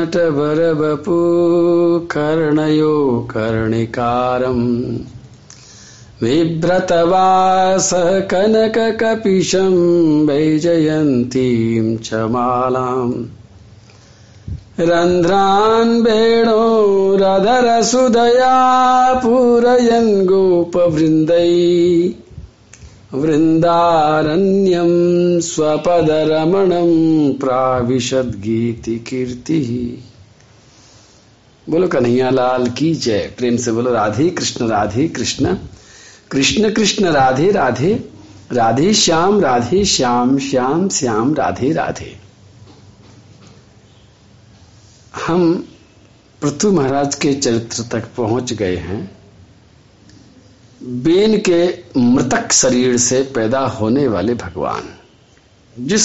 नटवरवपु कर्णयो कर्णिकारम्। बिभ्रतवासः कनककपिशं वैजयन्तीं च मालाम्। रन्ध्रान् वेणोरधरसुदया पूरयन् गोपवृन्दै। वृन्दारण्यं स्वपदरमणं प्राविशद्गीतिकीर्तिः। बोलो कन्हैया लाल की जय। प्रेम से बोलो, राधे कृष्ण राधे कृष्ण। कृष्ण कृष्ण, राधे राधे। राधे श्याम राधे श्याम श्याम श्याम, राधे राधे। हम पृथु महाराज के चरित्र तक पहुँच गए हैं। बेन के मृतक शरीर से पैदा होने वाले भगवान। जिस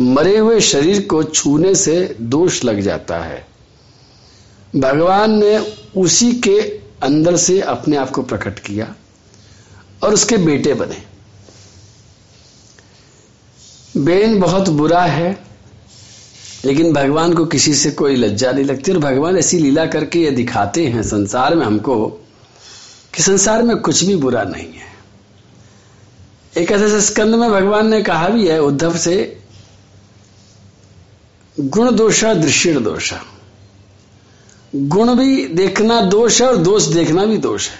मरे हुए शरीर को छूने से दोष लग जाता है, भगवान ने उसी के अंदर से अपने आप को प्रकट किया और उसके बेटे बने। बेन बहुत बुरा है, लेकिन भगवान को किसी से कोई लज्जा नहीं लगती और भगवान ऐसी लीला करके ये दिखाते हैं संसार में हमको। कि संसार में कुछ भी बुरा नहीं है। एक ऐसे स्कंद में भगवान ने कहा भी है, उद्धव से, गुण दोषा दृश्य दोषा गुण भी देखना दोष है और दोष देखना भी दोष है।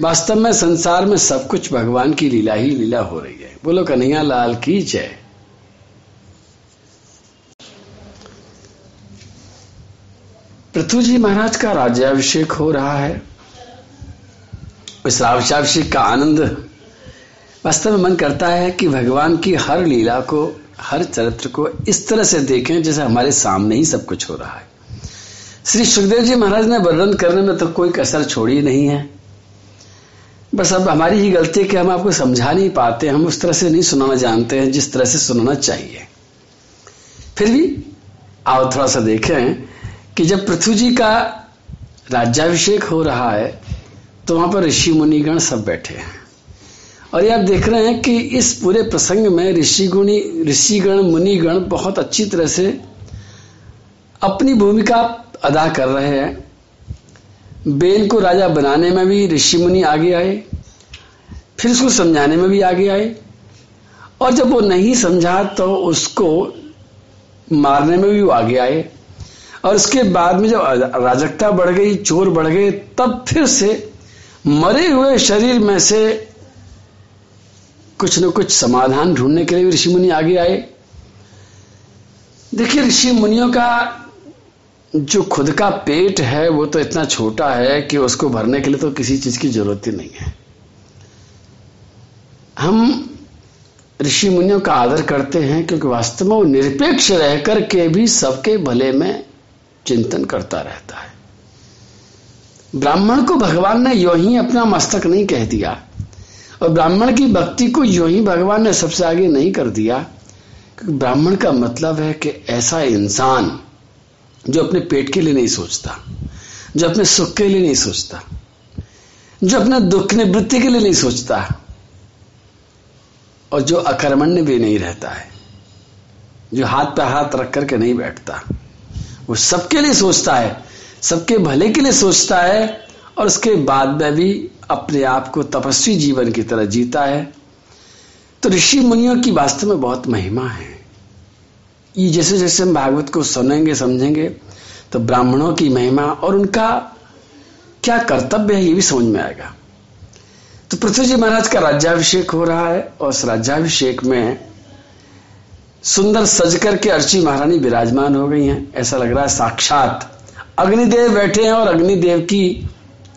वास्तव में संसार में सब कुछ भगवान की लीला ही लीला हो रही है। बोलो, कन्हैया लाल की जय। पृथ्वी जी महाराज का राज्याभिषेक हो रहा है। इस राज्याभिषेक का आनंद वास्तव में मन करता है कि भगवान की हर लीला को, हर चरित्र को इस तरह से देखें जैसे हमारे सामने ही सब कुछ हो रहा है। श्री सुखदेव जी महाराज ने वर्णन करने में तो कोई कसर छोड़ी नहीं है। बस अब हमारी ही गलती है कि हम आपको समझा नहीं पाते, हम उस तरह से नहीं सुनाना जानते हैं जिस तरह से सुनाना चाहिए। फिर भी आओ थोड़ा सा देखें कि जब पृथ्वी जी का राज्याभिषेक हो रहा है तो वहाँ पर ऋषि मुनिगण सब बैठे हैं। और ये आप देख रहे हैं कि इस पूरे प्रसंग में ऋषि गुणी ऋषिगण, मुनिगण बहुत अच्छी तरह से अपनी भूमिका अदा कर रहे हैं। बेन को राजा बनाने में भी ऋषि मुनि आगे आए, फिर उसको समझाने में भी आगे आए। और जब वो नहीं समझा तो उसको मारने में भी वो आगे आए। और उसके बाद में जब राजकता बढ़ गई, चोर बढ़ गए, तब फिर से मरे हुए शरीर में से कुछ न कुछ समाधान ढूँढने के लिए ऋषि मुनि आगे आए। देखिए, ऋषि मुनियों का जो खुद का पेट है, वो तो इतना छोटा है कि उसको भरने के लिए तो किसी चीज़ की ज़रूरत ही नहीं है। हम ऋषि मुनियों का आदर करते हैं क्योंकि वास्तव में वो निरपेक्ष रहकर के भी सबके भले में चिंतन करता रहता है। ब्राह्मण को भगवान ने यो ही अपना मस्तक नहीं कह दिया। और ब्राह्मण की भक्ति को यो ही भगवान ने सबसे आगे नहीं कर दिया। क्योंकि ब्राह्मण का मतलब है कि ऐसा इंसान जो अपने पेट के लिए नहीं सोचता, जो अपने सुख के लिए नहीं सोचता, जो अपने दुख निवृत्ति के लिए नहीं सोचता, और जो अकर्मण्य भी नहीं रहता है, जो हाथ पे हाथ रख करके नहीं बैठता, वो सबके लिए सोचता है। सबके भले के लिए सोचता है और उसके बाद में भी अपने आप को तपस्वी जीवन की तरह जीता है। तो ऋषि मुनियों की वास्तव में बहुत महिमा है। ये जैसे जैसे हम भागवत को सुनेंगे, समझेंगे तो ब्राह्मणों की महिमा और उनका क्या कर्तव्य है ये भी समझ में आएगा। तो पृथ्वी जी महाराज का राज्याभिषेक हो रहा है और उस राज्याभिषेक में सुंदर सज करके अर्ची महारानी विराजमान हो गई हैं। ऐसा लग रहा है साक्षात अग्निदेव बैठे हैं और अग्निदेव की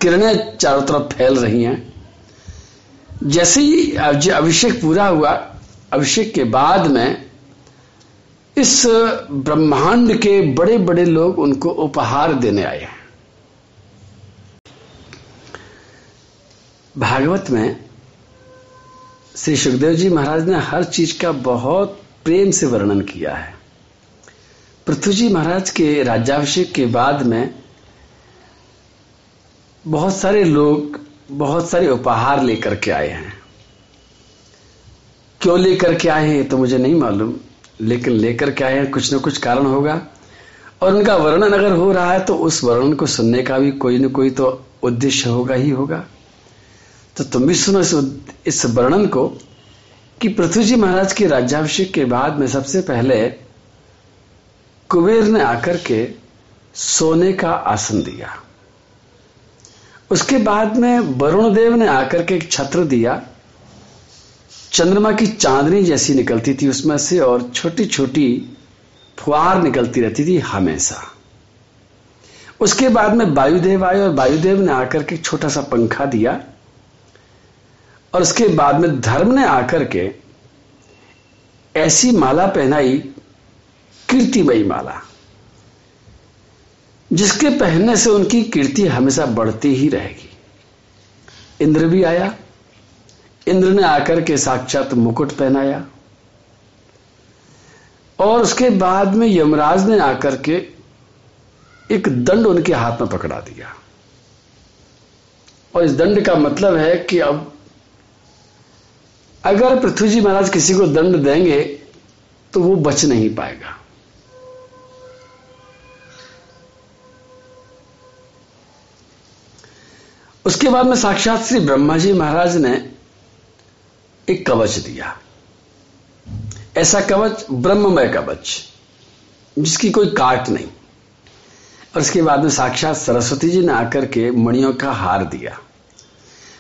किरणें चारों तरफ़ फैल रही हैं। जैसे ही अभिषेक पूरा हुआ, अभिषेक के बाद में इस ब्रह्मांड के बड़े बड़े लोग उनको उपहार देने आए हैं। भागवत में श्री सुखदेव जी महाराज ने हर चीज़ का बहुत प्रेम से वर्णन किया है। पृथ्वी जी महाराज के राज्याभिषेक के बाद में बहुत सारे लोग बहुत सारे उपहार लेकर के आए हैं। क्यों लेकर के आए हैं तो मुझे नहीं मालूम लेकिन लेकर के आए हैं कुछ न कुछ कारण होगा। और उनका वर्णन अगर हो रहा है तो उस वर्णन को सुनने का भी कोई न कोई तो उद्देश्य होगा ही होगा। तो तुम भी सुनो इस, इस वर्णन को कि पृथ्वी जी महाराज के राज्याभिषेक के बाद में सबसे पहले कुबेर ने आकर के सोने का आसन दिया। उसके बाद में वरुण देव ने आकर के एक छत्र दिया। चंद्रमा की चांदनी जैसी निकलती थी उसमें से और छोटी छोटी फुहार निकलती रहती थी हमेशा। उसके बाद में वायुदेव आए और वायुदेव ने आकर के छोटा सा पंखा दिया। और उसके बाद में धर्म ने आकर के ऐसी माला पहनाई कीर्तिमयी माला। जिसके पहनने से उनकी कीर्ति हमेशा बढ़ती ही रहेगी। इंद्र भी आया। इंद्र ने आकर के साक्षात मुकुट पहनाया। और उसके बाद में यमराज ने आकर के एक दंड उनके हाथ में पकड़ा दिया। और इस दंड का मतलब है कि अब अगर पृथ्वी जी महाराज किसी को दंड देंगे तो वो बच नहीं पाएगा। उसके बाद में साक्षात श्री ब्रह्मा जी महाराज ने एक कवच दिया। ऐसा कवच ब्रह्ममय कवच, जिसकी कोई काट नहीं। और उसके बाद में साक्षात सरस्वती जी ने आकर के मणियों का हार दिया।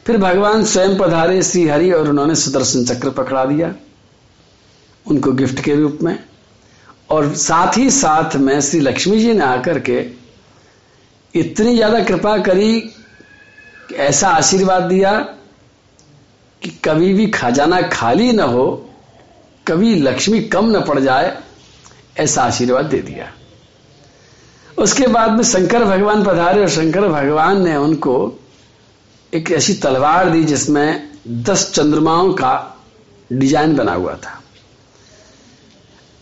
फिर भगवान स्वयं पधारे श्री हरि और उन्होंने सुदर्शन चक्र पकड़ा दिया, उनको गिफ्ट के रूप में। और साथ ही साथ में श्री लक्ष्मी जी ने आकर के इतनी ज़्यादा कृपा करी ऐसा आशीर्वाद दिया कि कभी भी खजाना खाली न हो, कभी लक्ष्मी कम न पड़ जाए, ऐसा आशीर्वाद दे दिया। उसके बाद में शंकर भगवान पधारे और शंकर भगवान ने उनको एक ऐसी तलवार दी जिसमें दस चंद्रमाओं का डिज़ाइन बना हुआ था।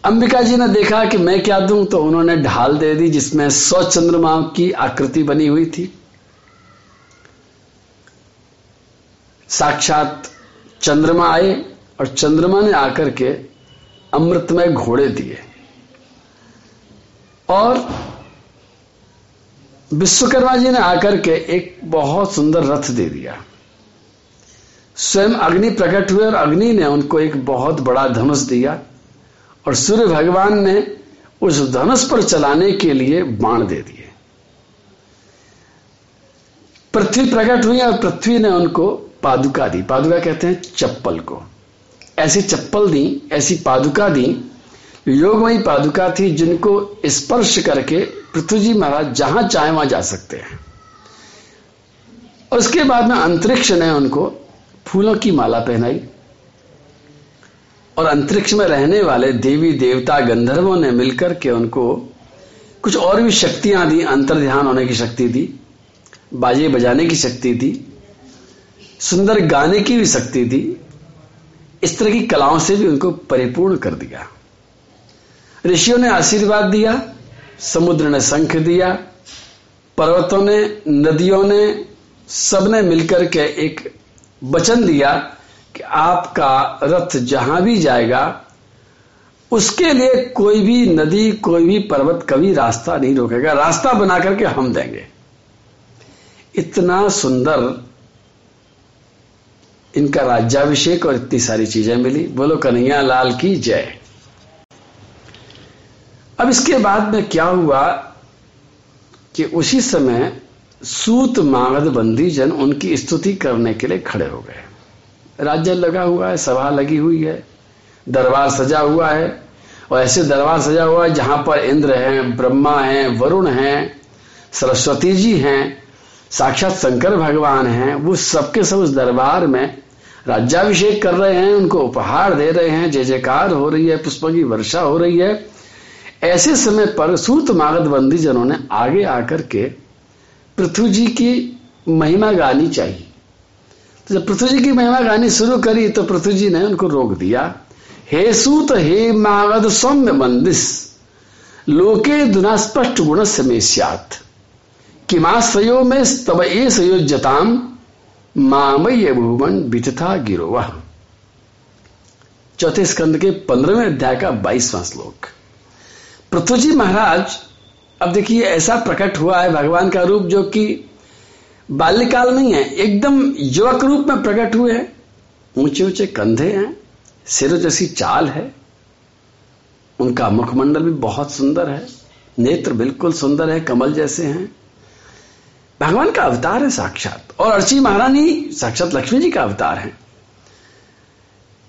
अंबिका जी ने देखा कि मैं क्या दूँ तो उन्होंने ढाल दे दी जिसमें सौ चंद्रमाओं की आकृति बनी हुई थी। साक्षात चंद्रमा आए और चंद्रमा ने आकर के अमृतमय घोड़े दिए। और विश्वकर्मा जी ने आकर के एक बहुत सुंदर रथ दे दिया। स्वयं अग्नि प्रकट हुए और अग्नि ने उनको एक बहुत बड़ा धनुष दिया और सूर्य भगवान ने उस धनुष पर चलाने के लिए बाण दे दिए। पृथ्वी प्रकट हुई और पृथ्वी ने उनको पादुका दी। पादुका कहते हैं चप्पल को। ऐसी चप्पल दी, ऐसी पादुका दी, योगमयी पादुका थी जिनको स्पर्श करके पृथ्वी जी महाराज जहाँ चाहे वहाँ जा सकते हैं। उसके बाद में अंतरिक्ष ने उनको फूलों की माला पहनाई। और अंतरिक्ष में रहने वाले देवी देवता गंधर्वों ने मिलकर के उनको कुछ और भी शक्तियाँ दी अंतर ध्यान होने की शक्ति दी, बाजे बजाने की शक्ति दी। सुंदर गाने की भी शक्ति थी, इस तरह की कलाओं से भी उनको परिपूर्ण कर दिया। ऋषियों ने आशीर्वाद दिया, समुद्र ने शंख दिया, पर्वतों ने, नदियों ने, सबने मिलकर के एक वचन दिया कि आपका रथ जहाँ भी जाएगा, उसके लिए कोई भी नदी, कोई भी पर्वत कभी रास्ता नहीं रोकेगा। रास्ता बना करके हम देंगे। इतना सुंदर इनका राज्याभिषेक और इतनी सारी चीज़ें मिली। बोलो, कन्हैया लाल की जय। अब इसके बाद में क्या हुआ कि उसी समय सूत मागध बंदी जन उनकी स्तुति करने के लिए खड़े हो गए। राज्य लगा हुआ है, सभा लगी हुई है, दरबार सजा हुआ है, और ऐसे दरबार सजा हुआ है जहाँ पर इंद्र हैं, ब्रह्मा हैं, वरुण हैं, सरस्वती जी हैं, साक्षात शंकर भगवान हैं, वो सबके सब उस दरबार में राज्याभिषेक कर रहे हैं, उनको उपहार दे रहे हैं, जय जयकार हो रही है, पुष्प की वर्षा हो रही है। ऐसे समय पर सूत मागध बंदी जनों ने आगे आकर के पृथ्वी जी की महिमा गानी चाहिए। तो जब पृथ्वी जी की महिमा गानी शुरू करी तो पृथ्वी जी ने उनको रोक दिया। हे सूत, हे मागध, सौम्य बंदिस लोके दुना स्पष्ट गुण समेश्यात किमाश्रयो में तब ए सयोजताम मामय भुवन बितथा गिरोवा। चौथे स्कंद के पंद्रहवें अध्याय का बाईसवां श्लोक। पृथ्वी जी महाराज, अब देखिए ऐसा प्रकट हुआ है भगवान का रूप जो कि बाल्यकाल नहीं है एकदम युवक रूप में प्रकट हुए हैं। ऊँचे ऊँचे कंधे हैं, सिर जैसी चाल है। उनका मुखमंडल भी बहुत सुंदर है, नेत्र बिल्कुल सुंदर है, कमल जैसे हैं। भगवान का अवतार है साक्षात। और अर्ची महारानी साक्षात लक्ष्मी जी का अवतार है।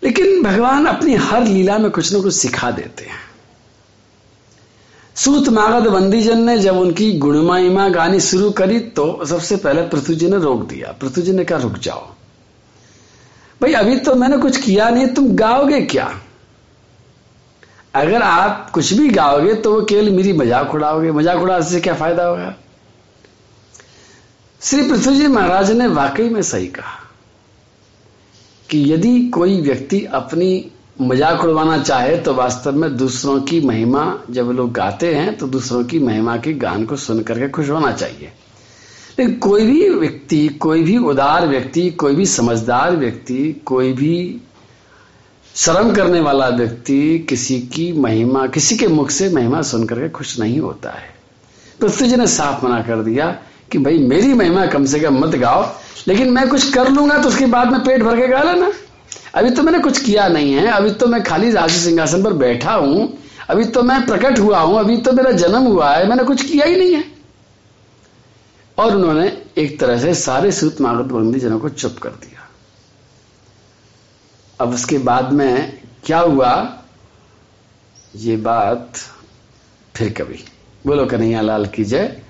लेकिन भगवान अपनी हर लीला में कुछ ना कुछ सिखा देते हैं। सूत मागध बंदीजन ने जब उनकी गुणमाइमा गानी शुरू करी तो सबसे पहले पृथ्वी जी ने रोक दिया। पृथ्वी जी ने कहा, रुक जाओ। भाई, अभी तो मैंने कुछ किया नहीं, तुम गाओगे क्या? अगर आप कुछ भी गाओगे तो वो केवल मेरी मज़ाक उड़ाओगे। मज़ाक उड़ा से क्या फ़ायदा होगा? श्री पृथ्वी जी महाराज ने वाकई में सही कहा कि यदि कोई व्यक्ति अपनी मज़ाक उड़वाना चाहे तो वास्तव में दूसरों की महिमा, जब लोग गाते हैं तो दूसरों की महिमा के गान को सुन करके खुश होना चाहिए। लेकिन कोई भी व्यक्ति, कोई भी उदार व्यक्ति, कोई भी समझदार व्यक्ति, कोई भी शर्म करने वाला व्यक्ति किसी की महिमा, किसी के मुख से महिमा सुन करके खुश नहीं होता है। पृथ्वी जी ने साफ़ मना कर दिया कि भाई मेरी महिमा कम से कम मत गाओ, लेकिन मैं कुछ कर लूँगा तो उसके बाद में पेट भर के गा लेना। अभी तो मैंने कुछ किया नहीं है, अभी तो मैं खाली राजू सिंहासन पर बैठा हूँ, अभी तो मैं प्रकट हुआ हूँ, अभी तो मेरा जन्म हुआ है, मैंने कुछ किया ही नहीं है। और उन्होंने एक तरह से सारे सूत मागत बंदी जनों को चुप कर दिया। अब उसके बाद में क्या हुआ? ये बात फिर कभी। बोलो कन्हैया लाल की जय।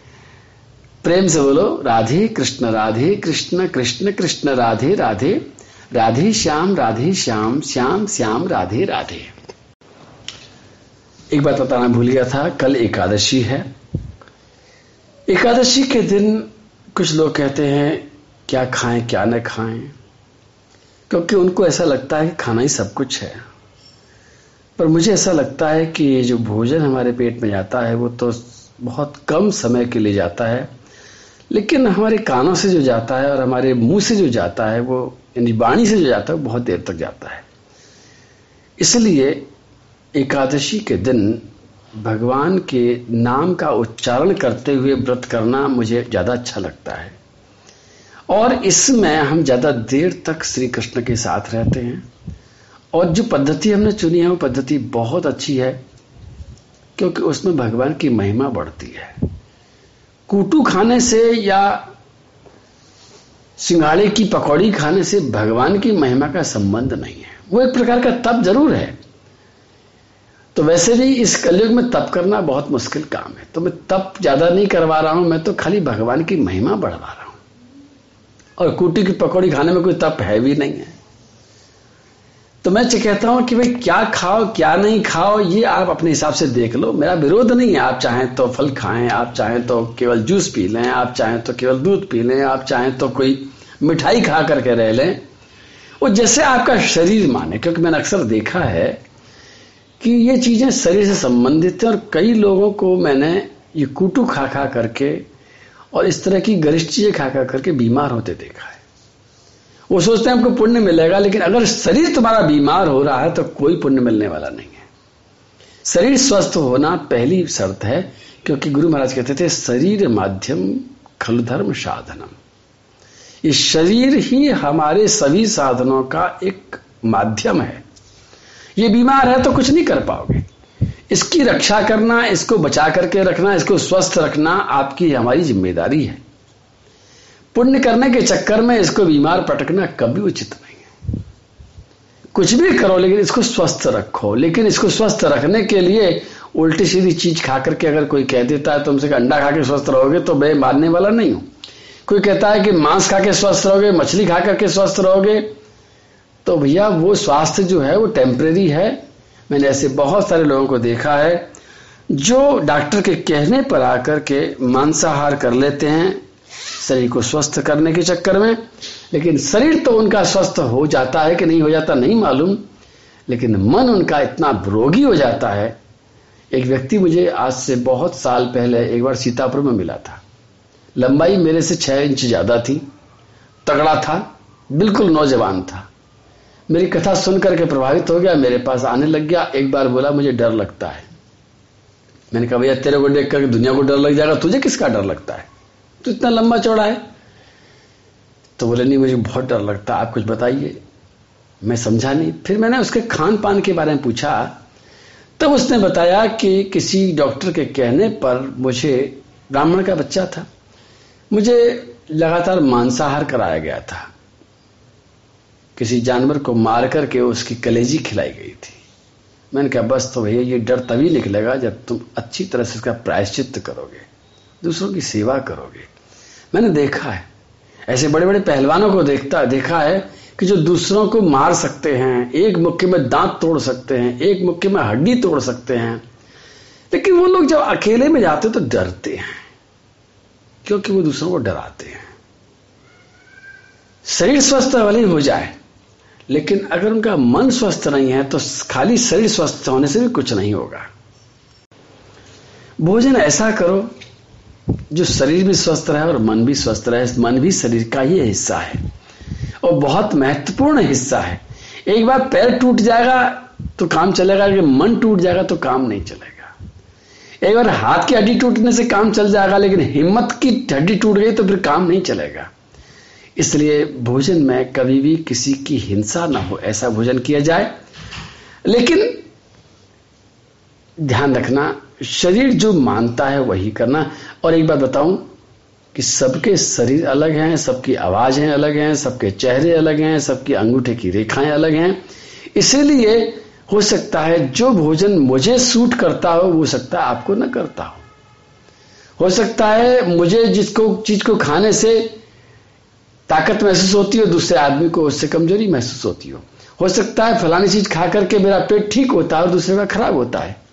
प्रेम से बोलो, राधे कृष्ण राधे कृष्ण कृष्ण कृष्ण, राधे राधे राधे श्याम राधे श्याम श्याम श्याम, राधे राधे। एक बात बताना भूल गया था, कल एकादशी है। एकादशी के दिन कुछ लोग कहते हैं, क्या खाएँ, क्या न खाएँ। क्योंकि उनको ऐसा लगता है कि खाना ही सब कुछ है। पर मुझे ऐसा लगता है कि ये जो भोजन हमारे पेट में जाता है, वो तो बहुत कम समय के लिए जाता है। लेकिन हमारे कानों से जो जाता है और हमारे मुँह से जो जाता है, वो यानी वाणी से जो जाता है बहुत देर तक जाता है। इसलिए एकादशी के दिन भगवान के नाम का उच्चारण करते हुए व्रत करना मुझे ज़्यादा अच्छा लगता है। और इसमें हम ज़्यादा देर तक श्री कृष्ण के साथ रहते हैं। और जो पद्धति हमने चुनी है, वो पद्धति बहुत अच्छी है, क्योंकि उसमें भगवान की महिमा बढ़ती है। कूटू खाने से या सिंगाड़े की पकौड़ी खाने से भगवान की महिमा का संबंध नहीं है। वो एक प्रकार का तप ज़रूर है। तो वैसे भी इस कलयुग में तप करना बहुत मुश्किल काम है। तो मैं तप ज़्यादा नहीं करवा रहा हूँ, मैं तो खाली भगवान की महिमा बढ़वा रहा हूँ। और कूटी की पकौड़ी खाने में कोई तप है भी नहीं है। तो मैं कहता हूँ कि भाई, क्या खाओ, क्या नहीं खाओ, ये आप अपने हिसाब से देख लो। मेरा विरोध नहीं है, आप चाहें तो फल खाएँ, आप चाहें तो केवल जूस पी लें, आप चाहें तो केवल दूध पी लें, आप चाहें तो कोई मिठाई खा करके रह लें। वो जैसे आपका शरीर माने, क्योंकि मैंने अक्सर देखा है कि ये चीज़ें शरीर से संबंधित है और कई लोगों को मैंने ये कुटू खा खा करके और इस तरह की गरिष्ठ चीज़ें खा खा करके बीमार होते देखा है। वो सोचते हैं हमको पुण्य मिलेगा, लेकिन अगर शरीर तुम्हारा बीमार हो रहा है तो कोई पुण्य मिलने वाला नहीं है। शरीर स्वस्थ होना पहली शर्त है, क्योंकि गुरु महाराज कहते थे, शरीर माध्यम खल धर्म साधनम। ये शरीर ही हमारे सभी साधनों का एक माध्यम है। ये बीमार है तो कुछ नहीं कर पाओगे। इसकी रक्षा करना, इसको बचा करके रखना, इसको स्वस्थ रखना आपकी हमारी ज़िम्मेदारी है। पुण्य करने के चक्कर में इसको बीमार पटकना कभी उचित नहीं है। कुछ भी करो, लेकिन इसको स्वस्थ रखो। लेकिन इसको स्वस्थ रखने के लिए उल्टी सीधी चीज़ खा करके अगर कोई कह देता है तुमसे अंडा खा के स्वस्थ रहोगे तो मैं मानने वाला नहीं हूँ। कोई कहता है कि मांस खा के स्वस्थ रहोगे, मछली खा करके स्वस्थ रहोगे तो भैया वो स्वास्थ्य जो है, वो टेम्परेरी है। मैंने ऐसे बहुत सारे लोगों को देखा है, जो डॉक्टर के कहने पर आकर के मांसाहार कर लेते हैं शरीर को स्वस्थ करने के चक्कर में, लेकिन शरीर तो उनका स्वस्थ हो जाता है कि नहीं हो जाता नहीं मालूम, लेकिन मन उनका इतना रोगी हो जाता है। एक व्यक्ति मुझे आज से बहुत साल पहले एक बार सीतापुर में मिला था। लंबाई मेरे से छह इंच ज़्यादा थी, तगड़ा था, बिल्कुल नौजवान था। मेरी कथा सुनकर के प्रभावित हो गया, मेरे पास आने लग गया, एक बार बोला, मुझे डर लगता है। मैंने कहा, भैया, तेरे को देख कर दुनिया को डर लग जाएगा, तुझे किसका डर लगता है? तो इतना लंबा चौड़ा है। तो बोले, नहीं, मुझे बहुत डर लगता, आप कुछ बताइए। मैं समझा नहीं। फिर मैंने उसके खान पान के बारे में पूछा। तब उसने बताया कि किसी डॉक्टर के कहने पर मुझे ब्राह्मण का बच्चा था। मुझे लगातार मांसाहार कराया गया था। किसी जानवर को मार करके उसकी कलेजी खिलाई गई थी। मैंने कहा, बस तो भैया, ये डर तभी निकलेगा जब तुम अच्छी तरह से इसका प्रायश्चित करोगे। दूसरों की सेवा करोगे। मैंने देखा है। ऐसे बड़े बड़े पहलवानों को देखता, देखा है कि जो दूसरों को मार सकते हैं, एक मुक्के में दांत तोड़ सकते हैं, एक मुक्के में हड्डी तोड़ सकते हैं, लेकिन वो लोग जब अकेले में जाते तो डरते हैं, क्योंकि वो दूसरों को डराते हैं। शरीर स्वस्थ भले हो जाए, लेकिन अगर उनका मन स्वस्थ नहीं है तो खाली शरीर स्वस्थ होने से भी कुछ नहीं होगा। भोजन ऐसा करो जो शरीर भी स्वस्थ रहे और मन भी स्वस्थ रहे, मन भी शरीर का ही हिस्सा है और बहुत महत्वपूर्ण हिस्सा है। एक बार पैर टूट जाएगा तो काम चलेगा लेकिन मन टूट जाएगा तो काम नहीं चलेगा। एक बार हाथ की हड्डी टूटने से काम चल जाएगा, लेकिन हिम्मत की हड्डी टूट गई तो फिर काम नहीं चलेगा। इसलिए भोजन में कभी भी किसी की हिंसा ना हो, ऐसा भोजन किया जाए। लेकिन ध्यान रखना शरीर जो मानता है वही करना। और एक बात बताऊँ कि सबके शरीर अलग हैं, सबकी आवाज़ें अलग हैं, सबके चेहरे अलग हैं, सबकी अंगूठे की रेखाएँ अलग हैं। इसीलिए हो सकता है जो भोजन मुझे सूट करता हो, वो सकता है आपको न करता हो। हो सकता है मुझे जिसको, चीज़ को खाने से ताकत महसूस होती हो, दूसरे आदमी को उससे कमज़ोरी महसूस होती हो। हो सकता है फलानी चीज़ खा करके मेरा पेट ठीक होता है और दूसरे का खराब होता है।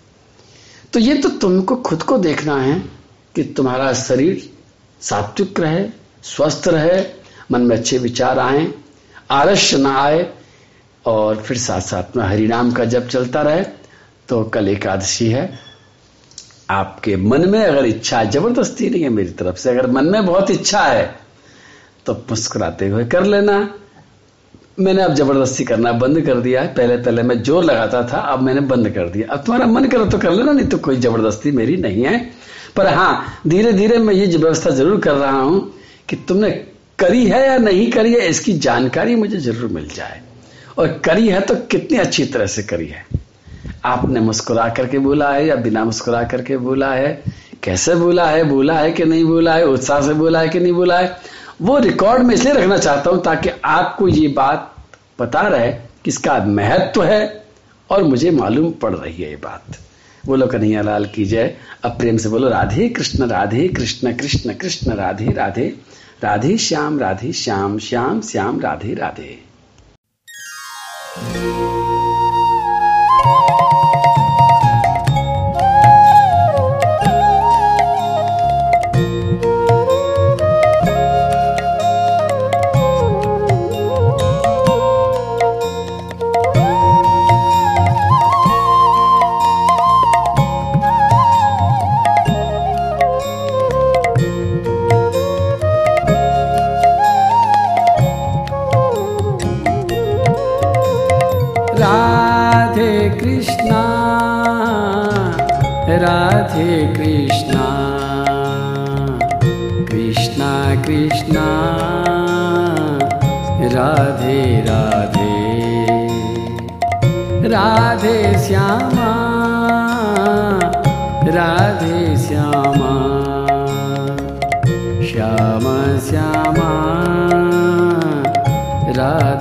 तो ये तो तुमको खुद को देखना है कि तुम्हारा शरीर सात्विक रहे, स्वस्थ रहे, मन में अच्छे विचार आए, आलस्य ना आए, और फिर साथ साथ में हरिनाम का जब चलता रहे तो कल एकादशी है। आपके मन में अगर इच्छा है, ज़बरदस्ती नहीं है मेरी तरफ़ से, अगर मन में बहुत इच्छा है तो मुस्कुराते हुए कर लेना। मैंने अब ज़बरदस्ती करना बंद कर दिया है। पहले पहले मैं ज़ोर लगाता था, अब मैंने बंद कर दिया। अब तुम्हारा मन करे तो कर लेना, नहीं तो कोई ज़बरदस्ती मेरी नहीं है। पर हाँ धीरे धीरे मैं ये व्यवस्था ज़रूर कर रहा हूँ कि तुमने करी है या नहीं करी है, इसकी जानकारी मुझे ज़रूर मिल जाए। और करी है तो कितनी अच्छी तरह से करी है। आपने मुस्कुरा करके बोला है या बिना मुस्कुरा करके बोला है? कैसे बोला है? बोला है कि नहीं बोला है? उत्साह से बोला है कि नहीं बोला है? वो रिकॉर्ड में इसलिए रखना चाहता हूँ ताकि आपको ये बात पता रहे कि इसका महत्व है और मुझे मालूम पड़ रही है ये बात। बोलो कन्हैया लाल की जय। अब प्रेम से बोलो, राधे कृष्ण राधे कृष्ण कृष्ण कृष्ण, राधे राधे। राधे श्याम राधे श्याम श्याम श्याम, राधे राधे।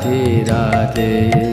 राधे राधे।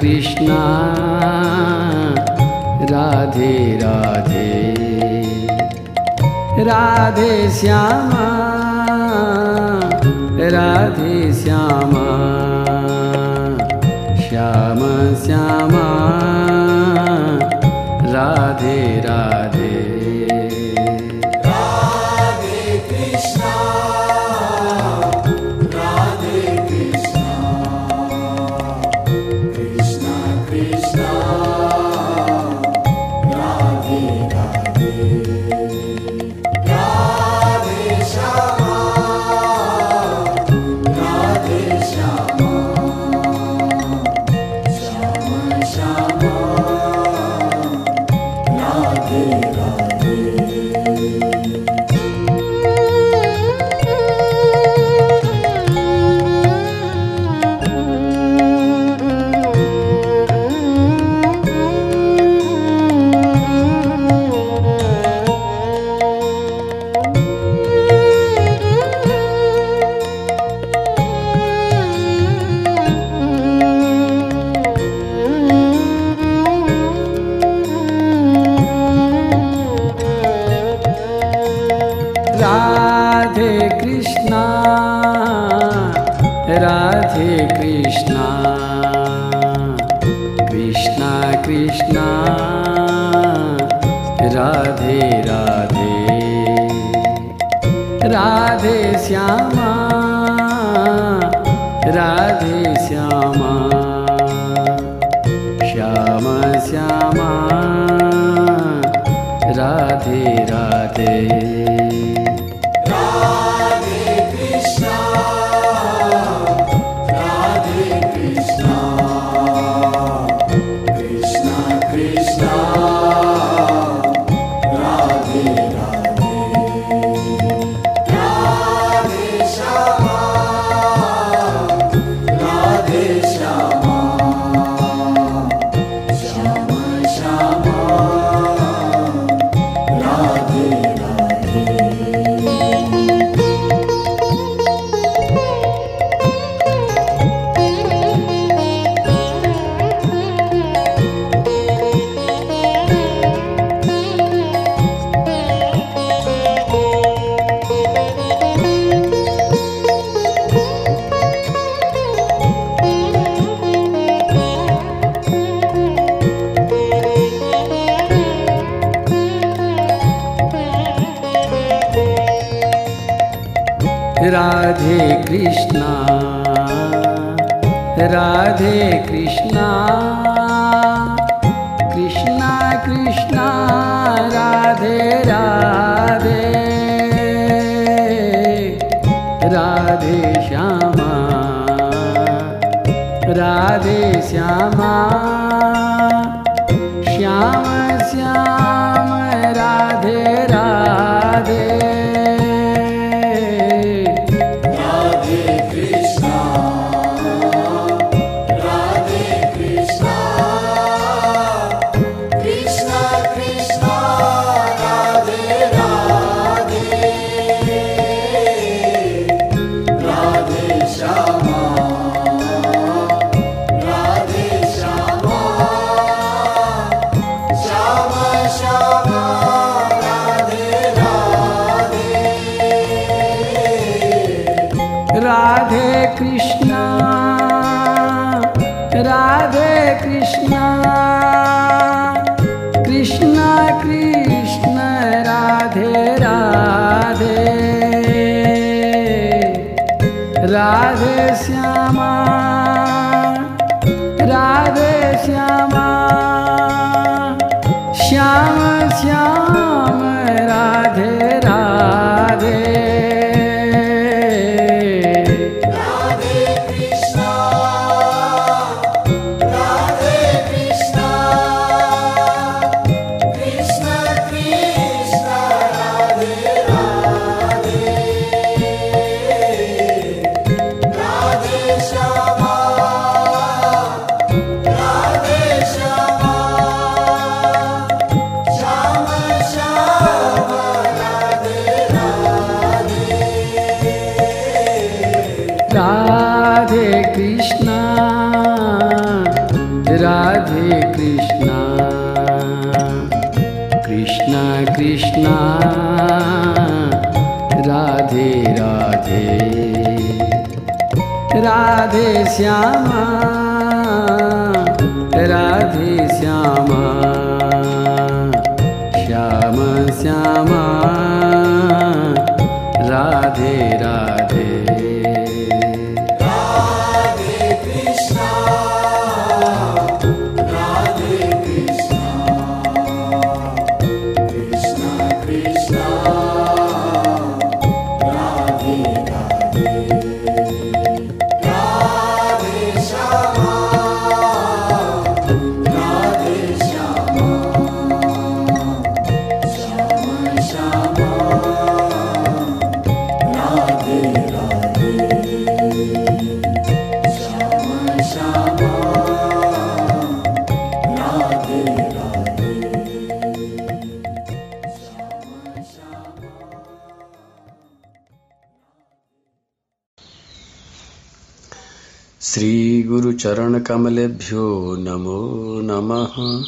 कृष्णा। राधे राधे। राधे श्यामा। राधे श्यामा। श्याम श्यामा। राधे श्यामा राधे श्यामा श्रीगुरुचरणकमलेभ्यो नमो नमः।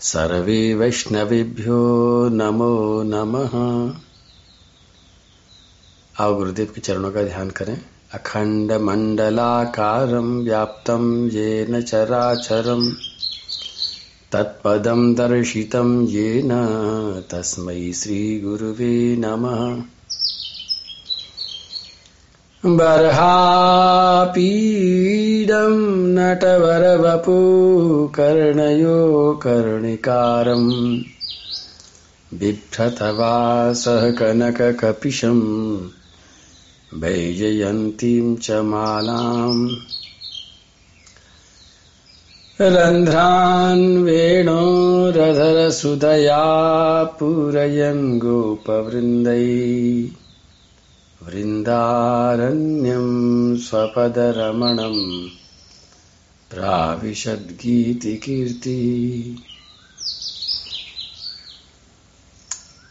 सर्वे वैष्णवेभ्यो नमो नमः। आओ गुरुदेव के चरणों का ध्यान करें। अखंड मंडलाकारं व्याप्तं येन चराचरं। तत्पदं दर्शितं येन। तस्मै श्रीगुरुवे नमः। बर्हापीडं नटवरवपु कर्णयो कर्णिकारम् बिभ्रतवासः कनककपिशम् वैजयन्तीं च मालाम् रन्ध्रान् वेणोरधरसुदया पूरयन् गोपवृन्दै वृन्दारण्यं स्वपदरमणम् प्राविशद्गीतिकीर्ति।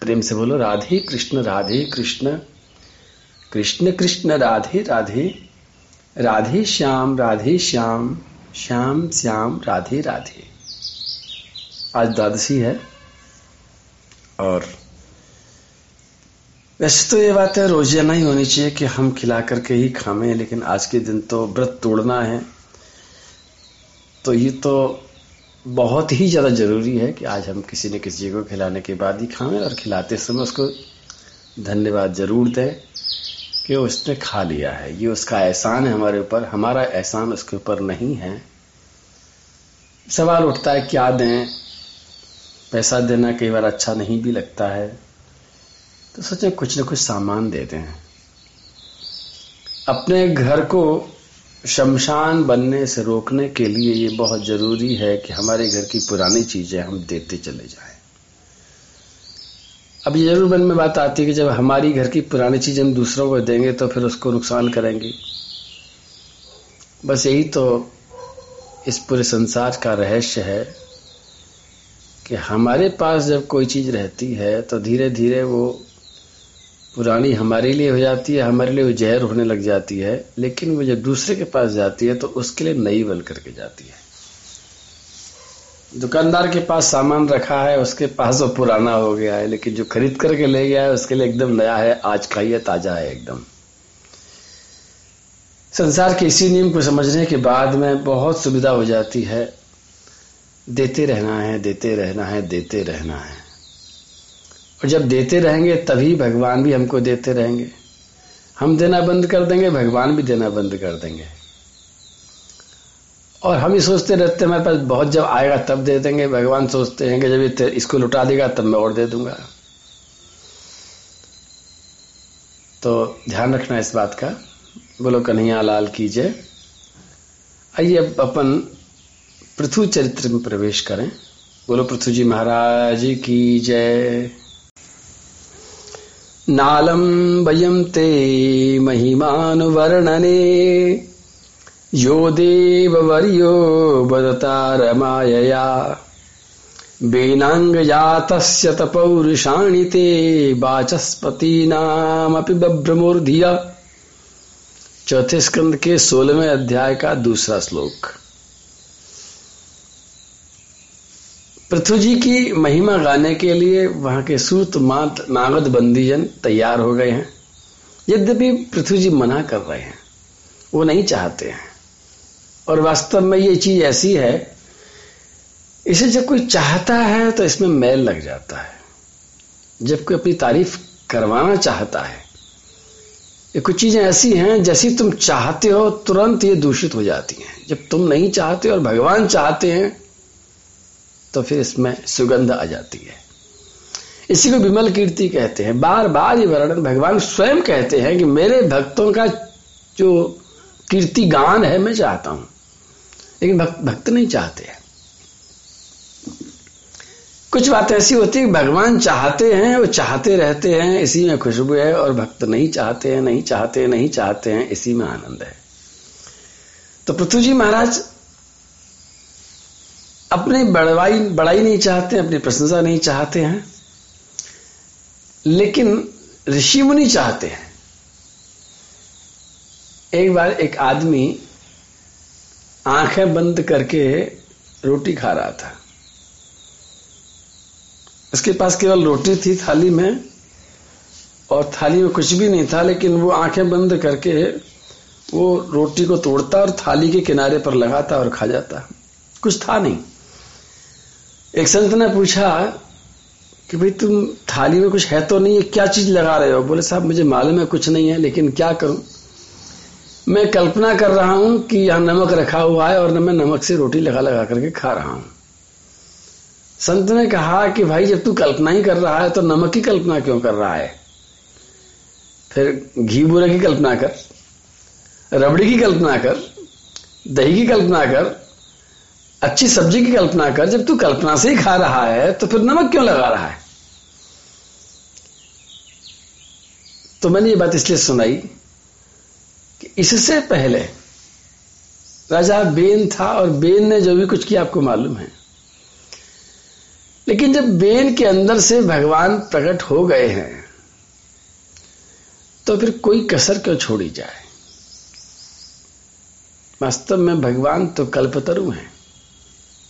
प्रेम से बोलो, राधे कृष्ण राधे कृष्ण कृष्ण कृष्ण, राधे राधे राधे श्याम राधे श्याम श्याम श्याम, राधे राधे। आज द्वादशी है और वैसे तो ये बात है रोज़ाना ही होनी चाहिए कि हम खिला करके ही खावें लेकिन आज के दिन तो व्रत तोड़ना है। तो ये तो बहुत ही ज़्यादा ज़रूरी है कि आज हम किसी न किसी को खिलाने के बाद ही खाएँ, और खिलाते समय उसको धन्यवाद ज़रूर दें कि उसने खा लिया है। ये उसका एहसान है हमारे ऊपर, हमारा एहसान उसके ऊपर नहीं है। सवाल उठता है, क्या दें? पैसा देना कई बार अच्छा नहीं भी लगता है। तो सोचे कुछ न कुछ सामान दे दें। अपने घर को शमशान बनने से रोकने के लिए ये बहुत ज़रूरी है कि हमारे घर की पुरानी चीज़ें हम देते चले जाएँ। अब ये ज़रूर मन में बात आती है कि जब हमारी घर की पुरानी चीज़ हम दूसरों को देंगे तो फिर उसको नुकसान करेंगे। बस यही तो इस पूरे संसार का रहस्य है कि हमारे पास जब कोई चीज़ रहती है तो धीरे धीरे वो पुरानी हमारे लिए हो जाती है, हमारे लिए जहर होने लग जाती है, लेकिन वो जब दूसरे के पास जाती है तो उसके लिए नई बन करके जाती है। दुकानदार के पास सामान रखा है, उसके पास वो पुराना हो गया है, लेकिन जो खरीद करके ले गया है, उसके लिए एकदम नया है, आज का ही है, ताज़ा है एकदम। संसार के इसी नियम को समझने के बाद में बहुत सुविधा हो जाती है। देते रहना है, देते रहना है, देते रहना है। और जब देते रहेंगे, तभी भगवान भी हमको देते रहेंगे। हम देना बंद कर देंगे, भगवान भी देना बंद कर देंगे। और हम ही सोचते रहते हैं, हमारे पास बहुत जब आएगा, तब दे देंगे। भगवान सोचते हैं कि जब इसको लुटा देगा, तब मैं और दे दूँगा। तो ध्यान रखना इस बात का। बोलो, कन्हैया लाल कीजिए। आइए, अब अपन पृथ्वी चरित्र में प्रवेश करें। बोलो, पृथ्वी जी महाराज, की जय। नालम ते महिमानुवर्णने। यो देववर्यो वदता रमायया वेनाङ्गजातस्य तपौरुषाणि ते वाचस्पतीनामपि बभ्रमोर्धिया। चौथे स्कंद के सोलहवें अध्याय का दूसरा श्लोक। पृथ्वी जी की महिमा गाने के लिए वहाँ के सूत, मात नागद बंदीजन तैयार हो गए हैं। यद्यपि पृथ्वी जी मना कर रहे हैं, वो नहीं चाहते हैं। और वास्तव में ये चीज़ ऐसी है, इसे जब कोई चाहता है तो इसमें मैल लग जाता है। जब कोई अपनी तारीफ़ करवाना चाहता है, ये कुछ चीज़ें ऐसी हैं, जैसी तुम चाहते हो, तुरंत ये दूषित हो जाती हैं। जब तुम नहीं चाहते और भगवान चाहते हैं तो फिर इसमें सुगंध आ जाती है। इसी को विमल कीर्ति कहते हैं। बार बार ये वर्णन भगवान स्वयं कहते हैं कि मेरे भक्तों का जो कीर्ति गान है मैं चाहता हूँ। लेकिन भक्त, भक्त नहीं चाहते हैं। कुछ बात ऐसी होती है भगवान चाहते हैं वो चाहते रहते हैं इसी में खुशबू है और भक्त नहीं चाहते हैं नहीं चाहते नहीं चाहते हैं इसी में आनंद है। तो पृथ्वी जी महाराज अपनी बड़वाई, बड़ाई नहीं चाहते, अपनी प्रशंसा नहीं चाहते हैं, लेकिन ऋषि मुनि चाहते हैं। एक बार एक आदमी आँखें बंद करके रोटी खा रहा था। उसके पास केवल रोटी थी थाली में, और थाली में कुछ भी नहीं था, लेकिन वो आँखें बंद करके वो रोटी को तोड़ता और थाली के किनारे पर लगाता और खा जाता। कुछ था नहीं। एक संत ने पूछा कि भाई, तुम थाली में कुछ है तो नहीं है क्या चीज़ लगा रहे हो? बोले, साहब, मुझे मालूम है कुछ नहीं है, लेकिन क्या करूँ? मैं कल्पना कर रहा हूँ कि यहाँ नमक रखा हुआ है और मैं नमक से रोटी लगा लगा करके खा रहा हूँ। संत ने कहा कि भाई, जब तू कल्पना ही कर रहा है तो नमक की कल्पना क्यों कर रहा है? फिर घी बुरे की कल्पना कर, रबड़ी की कल्पना कर, दही की कल्पना कर अच्छी सब्ज़ी की कल्पना कर, जब तू कल्पना से ही खा रहा है तो फिर नमक क्यों लगा रहा है? तो मैंने ये बात इसलिए सुनाई कि इससे पहले राजा बेन था और बेन ने जो भी कुछ किया आपको मालूम है। लेकिन जब बेन के अंदर से भगवान प्रकट हो गए हैं तो फिर कोई कसर क्यों छोड़ी जाए? वास्तव में भगवान तो कल्पतरु हैं।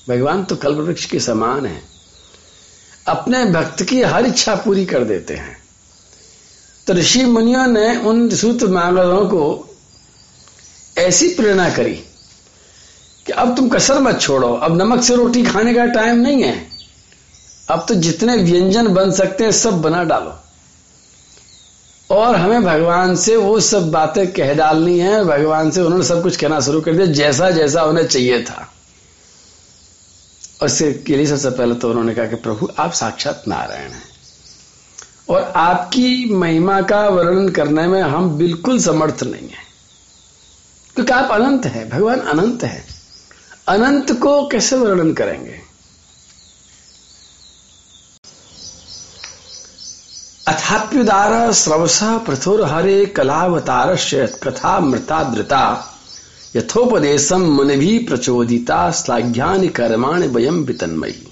भगवान तो कल्प वृक्ष के समान है। अपने भक्त की हर इच्छा पूरी कर देते हैं। तो ऋषि मुनियों ने उन सूत्र मांगलों को ऐसी प्रेरणा करी कि अब तुम कसर मत छोड़ो, अब नमक से रोटी खाने का टाइम नहीं है। अब तो जितने व्यंजन बन सकते हैं, सब बना डालो। और हमें भगवान से वो सब बातें कह डालनी है, भगवान से उन्होंने सब कुछ कहना शुरू कर दिया जैसा जैसा उन्हें चाहिए था। और इसके लिए सबसे पहले तो उन्होंने कहा कि प्रभु, आप साक्षात नारायण हैं। और आपकी महिमा का वर्णन करने में हम बिल्कुल समर्थ नहीं है। क्योंकि आप अनंत हैं, भगवान अनंत हैं। अनंत को कैसे वर्णन करेंगे? अथाप्युदार स्रवस प्रथुर हरे कलावतार कथा मृता धृता यथोपदेशम मन भी प्रचोदिता श्लाघ्यानि कर्माण वयम वितन्मयी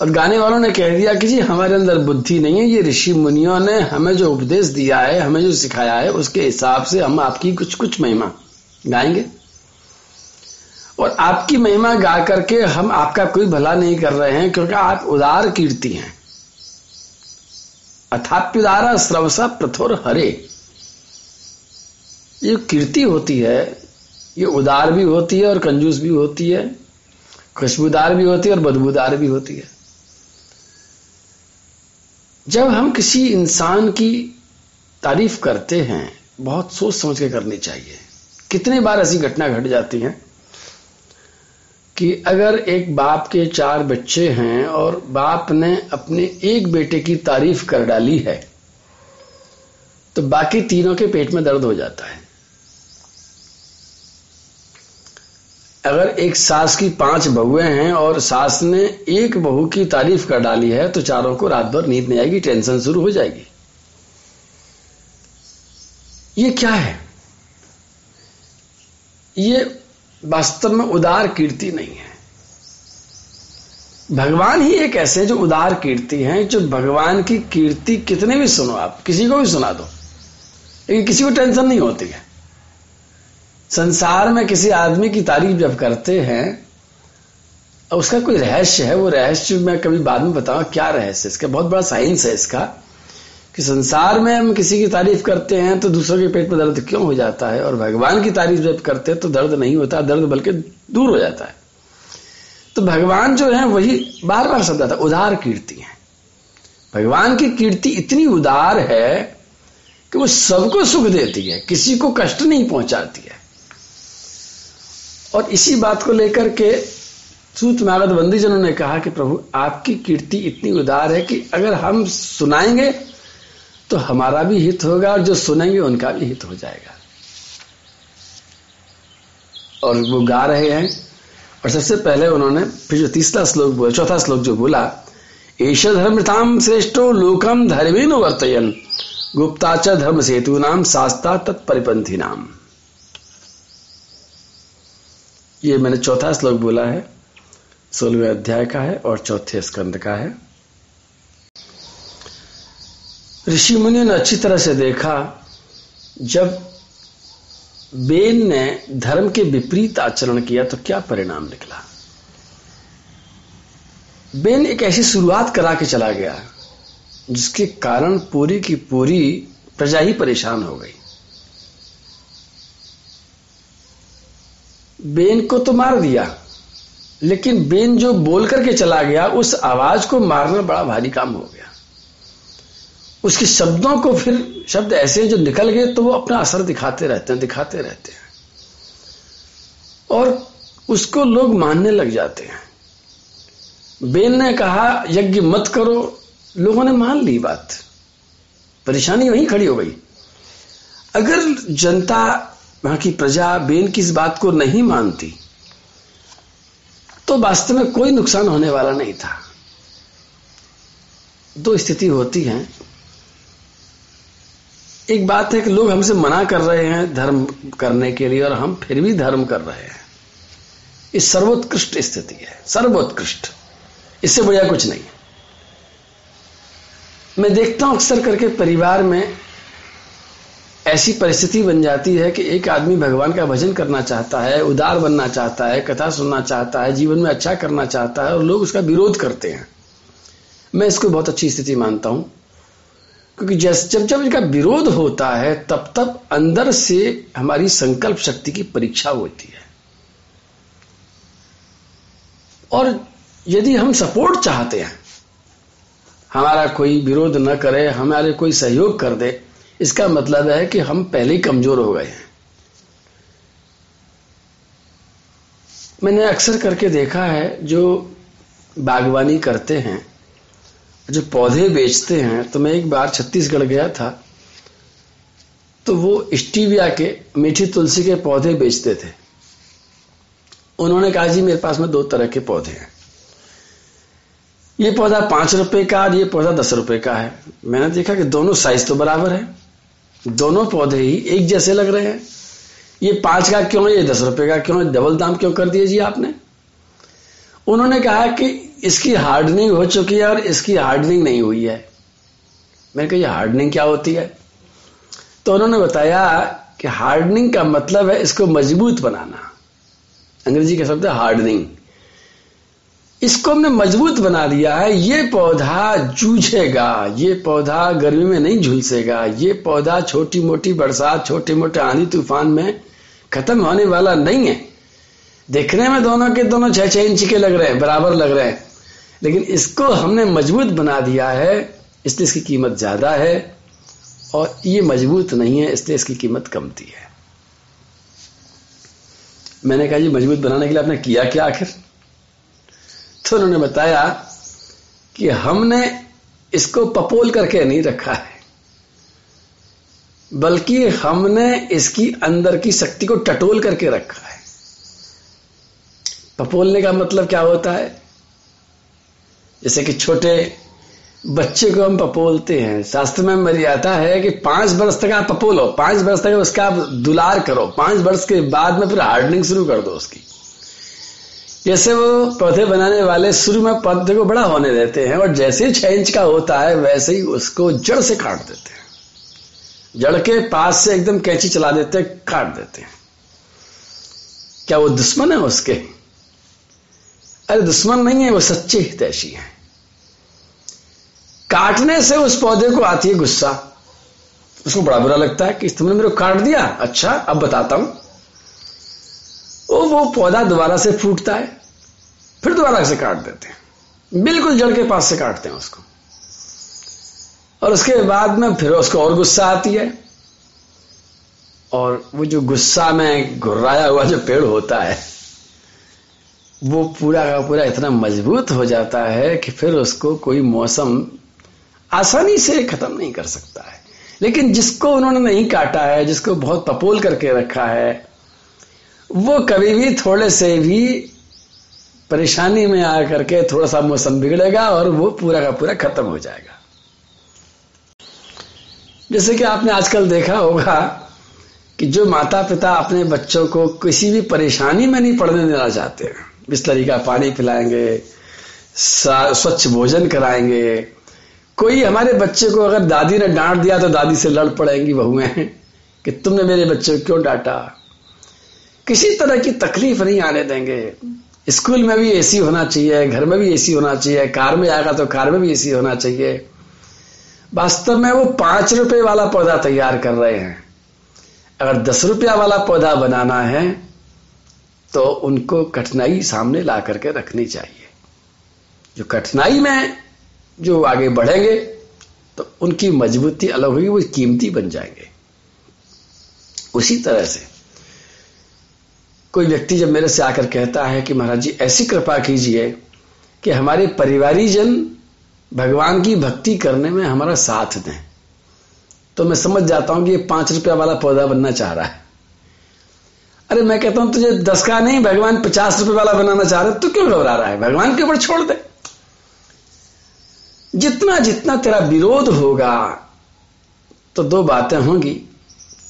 और गाने वालों ने कह दिया कि जी, हमारे अंदर बुद्धि नहीं है, ये ऋषि मुनियों ने हमें जो उपदेश दिया है, हमें जो सिखाया है, उसके हिसाब से हम आपकी कुछ कुछ महिमा गाएँगे। और आपकी महिमा गा करके हम आपका कोई भला नहीं कर रहे हैं, क्योंकि आप उदार कीर्ति हैं। अथाप्युदारा श्रवसा प्रथुर हरे। ये कीर्ति होती है, ये उदार भी होती है और कंजूस भी होती है, खुशबूदार भी होती है और बदबूदार भी होती है। जब हम किसी इंसान की तारीफ़ करते हैं, बहुत सोच समझ के करनी चाहिए। कितने बार ऐसी घटना घट जाती है कि अगर एक बाप के चार बच्चे हैं और बाप ने अपने एक बेटे की तारीफ़ कर डाली है तो बाकी तीनों के पेट में दर्द हो जाता है। अगर एक सास की पाँच बहुए हैं और सास ने एक बहू की तारीफ़ कर डाली है तो चारों को रात भर नींद नहीं आएगी, टेंशन शुरू हो जाएगी। ये क्या है? ये वास्तव में उदार कीर्ति नहीं है। भगवान ही एक ऐसे जो उदार कीर्ति हैं, जो भगवान की कीर्ति कितने भी सुनो आप, किसी को भी सुना दो, लेकिन किसी को टेंशन नहीं होती है। संसार में किसी आदमी की तारीफ़ जब करते हैं उसका कोई रहस्य है? वो रहस्य मैं कभी बाद में बताऊँगा क्या रहस्य इसका? बहुत बड़ा साइंस है इसका कि संसार में हम किसी की तारीफ़ करते हैं तो दूसरों के पेट में दर्द क्यों हो जाता है? और भगवान की तारीफ़ जब करते हैं तो दर्द नहीं होता, दर्द बल्कि दूर हो जाता है। तो भगवान जो है वही बार बार शब्द आता उदार कीर्ति है। भगवान की कीर्ति इतनी उदार है कि वो सबको सुख देती है, किसी को कष्ट नहीं पहुंचाती है। और इसी बात को लेकर के सूत नागद बंदी जनों ने कहा कि प्रभु, आपकी कीर्ति इतनी उदार है कि अगर हम सुनाएँगे तो हमारा भी हित होगा और जो सुनेंगे, उनका भी हित हो जाएगा। और वो गा रहे हैं। और सबसे पहले उन्होंने, फिर जो तीसरा श्लोक बोला, चौथा श्लोक जो बोला एश धर्मताम श्रेष्ठो लोकम धर्मेन वर्तयन गुप्ताच धर्म सेतु नाम शास्ता तत्परिपंथी नाम ये मैंने चौथा श्लोक बोला है, सोलहवें अध्याय का है और चौथे स्कंद का है। ऋषि मुनि ने अच्छी तरह से देखा, जब बेन ने धर्म के विपरीत आचरण किया तो क्या परिणाम निकला? बेन एक ऐसी शुरुआत करा के चला गया, जिसके कारण पूरी की पूरी प्रजा ही परेशान हो गई। बेन को तो मार दिया, लेकिन बेन जो बोल करके चला गया, उस आवाज़ को मारना बड़ा भारी काम हो गया। उसके शब्दों को फिर, शब्द ऐसे जो निकल गए तो वो अपना असर दिखाते रहते हैं, दिखाते रहते हैं। और उसको लोग मानने लग जाते हैं। बेन ने कहा, यज्ञ मत करो। लोगों ने मान ली बात। परेशानी वहीं खड़ी हो गई। अगर जनता वहाँ की प्रजा बेन की इस बात को नहीं मानती? तो वास्तव में कोई नुकसान होने वाला नहीं था। दो स्थिति होती है। एक बात है कि लोग हमसे मना कर रहे हैं धर्म करने के लिए और हम फिर भी धर्म कर रहे हैं। ये सर्वोत्कृष्ट स्थिति है, सर्वोत्कृष्ट। इससे बढ़िया कुछ नहीं। मैं देखता हूँ अक्सर करके परिवार में ऐसी परिस्थिति बन जाती है कि एक आदमी भगवान का भजन करना चाहता है, उदार बनना चाहता है, कथा सुनना चाहता है, जीवन में अच्छा करना चाहता है और लोग उसका विरोध करते हैं। मैं इसको बहुत अच्छी स्थिति मानता हूँ, क्योंकि जैसे जब जब इनका विरोध होता है, तब तब अंदर से हमारी संकल्प शक्ति की परीक्षा होती है। और यदि हम सपोर्ट चाहते हैं, हमारा कोई विरोध न करे, हमारे कोई सहयोग कर दे इसका मतलब है कि हम पहले ही कमज़ोर हो गए हैं। मैंने अक्सर करके देखा है जो बागवानी करते हैं, जो पौधे बेचते हैं तो मैं एक बार छत्तीसगढ़ गया था तो वो स्टीविया के मीठी तुलसी के पौधे बेचते थे। उन्होंने कहा, जी, मेरे पास में दो तरह के पौधे हैं। ये पौधा पाँच रुपए का और ये पौधा दस रुपए का है। मैंने देखा कि दोनों साइज़ तो बराबर है। दोनों पौधे ही एक जैसे लग रहे हैं। ये पाँच का क्यों, ये दस रुपए का क्यों, डबल दाम क्यों कर दिए जी आपने? उन्होंने कहा कि इसकी हार्डनिंग हो चुकी है और इसकी हार्डनिंग नहीं हुई है। मैंने कहा, ये हार्डनिंग क्या होती है? तो उन्होंने बताया कि हार्डनिंग का मतलब है इसको मज़बूत बनाना। अंग्रेज़ी का शब्द है हार्डनिंग। इसको हमने मज़बूत बना दिया है। ये पौधा जूझेगा, ये पौधा गर्मी में नहीं झुलसेगा, ये पौधा छोटी मोटी बरसात छोटे मोटे आंधी तूफ़ान में खत्म होने वाला नहीं है। देखने में दोनों के दोनों छह छह इंच के लग रहे हैं, बराबर लग रहे हैं। लेकिन इसको हमने मज़बूत बना दिया है, इसलिए इसकी कीमत ज़्यादा है और ये मज़बूत नहीं है, इसलिए इसकी कीमत कमती है। मैंने कहा जी, मज़बूत बनाने के लिए आपने किया क्या आखिर? तो उन्होंने बताया कि हमने इसको पपोल करके नहीं रखा है, बल्कि हमने इसकी अंदर की शक्ति को टटोल करके रखा है। पपोलने का मतलब क्या होता है? जैसे कि छोटे बच्चे को हम पपोलते हैं। शास्त्र में मर्यादा है कि पाँच वर्ष तक आप पपोलो, पाँच वर्ष तक उसका आप दुलार करो, पाँच वर्ष के बाद में फिर हार्डनिंग शुरू कर दो उसकी। जैसे वो पौधे बनाने वाले शुरू में पौधे को बड़ा होने देते हैं और जैसे ही छह इंच का होता है, वैसे ही उसको जड़ से काट देते हैं। जड़ के पास से एकदम कैंची चला देते हैं, काट देते हैं। क्या वो दुश्मन है उसके? अरे दुश्मन नहीं है, वो सच्चे हितैषी है। काटने से उस पौधे को आती है गुस्सा। उसको बड़ा बुरा लगता है कि तुमने मेरे को काट दिया। अच्छा अब बताता हूँ। वो वो पौधा दोबारा से फूटता है, फिर दोबारा से काट देते हैं। बिल्कुल जड़ के पास से काटते हैं उसको। और उसके बाद में फिर उसको और गुस्सा आती है। और वो जो गुस्सा में घुर्राया हुआ जो पेड़ होता है, वो पूरा का पूरा इतना मज़बूत हो जाता है कि फिर उसको कोई मौसम आसानी से खत्म नहीं कर सकता है। लेकिन जिसको उन्होंने नहीं काटा है, जिसको बहुत पपोल करके रखा है वो कभी भी थोड़े से भी परेशानी में आ करके थोड़ा सा मौसम बिगड़ेगा और वो पूरा का पूरा खत्म हो जाएगा। जैसे कि आपने आजकल देखा होगा कि जो माता पिता अपने बच्चों को किसी भी परेशानी में नहीं पढ़ने देना चाहते बिस्लरी का पानी पिलाएँगे स्वच्छ भोजन कराएँगे। कोई हमारे बच्चे को अगर दादी ने डांट दिया तो दादी से लड़ पड़ेंगी बहुएँ कि तुमने मेरे बच्चे को क्यों डांटा? किसी तरह की तकलीफ़ नहीं आने देंगे। स्कूल में भी एसी होना चाहिए, घर में भी एसी होना चाहिए, कार में आएगा तो कार में भी एसी होना चाहिए। वास्तव में वो पाँच रुपए वाला पौधा तैयार कर रहे हैं। अगर दस रुपया वाला पौधा बनाना है तो उनको कठिनाई सामने ला करके रखनी चाहिए। जो कठिनाई में जो आगे बढ़ेंगे तो उनकी मजबूती अलग होगी वो कीमती बन जाएँगे। उसी तरह से कोई व्यक्ति जब मेरे से आकर कहता है कि महाराज जी, ऐसी कृपा कीजिए कि हमारे परिवारीजन भगवान की भक्ति करने में हमारा साथ दें। तो मैं समझ जाता हूँ कि ये पाँच रुपया वाला पौधा बनना चाह रहा है। अरे मैं कहता हूँ, तुझे दस का नहीं, भगवान पचास रुपए वाला बनाना चाह रहे तो क्यों घबरा रहा है? भगवान के ऊपर छोड़ दे। जितना जितना तेरा विरोध होगा तो दो बातें होंगी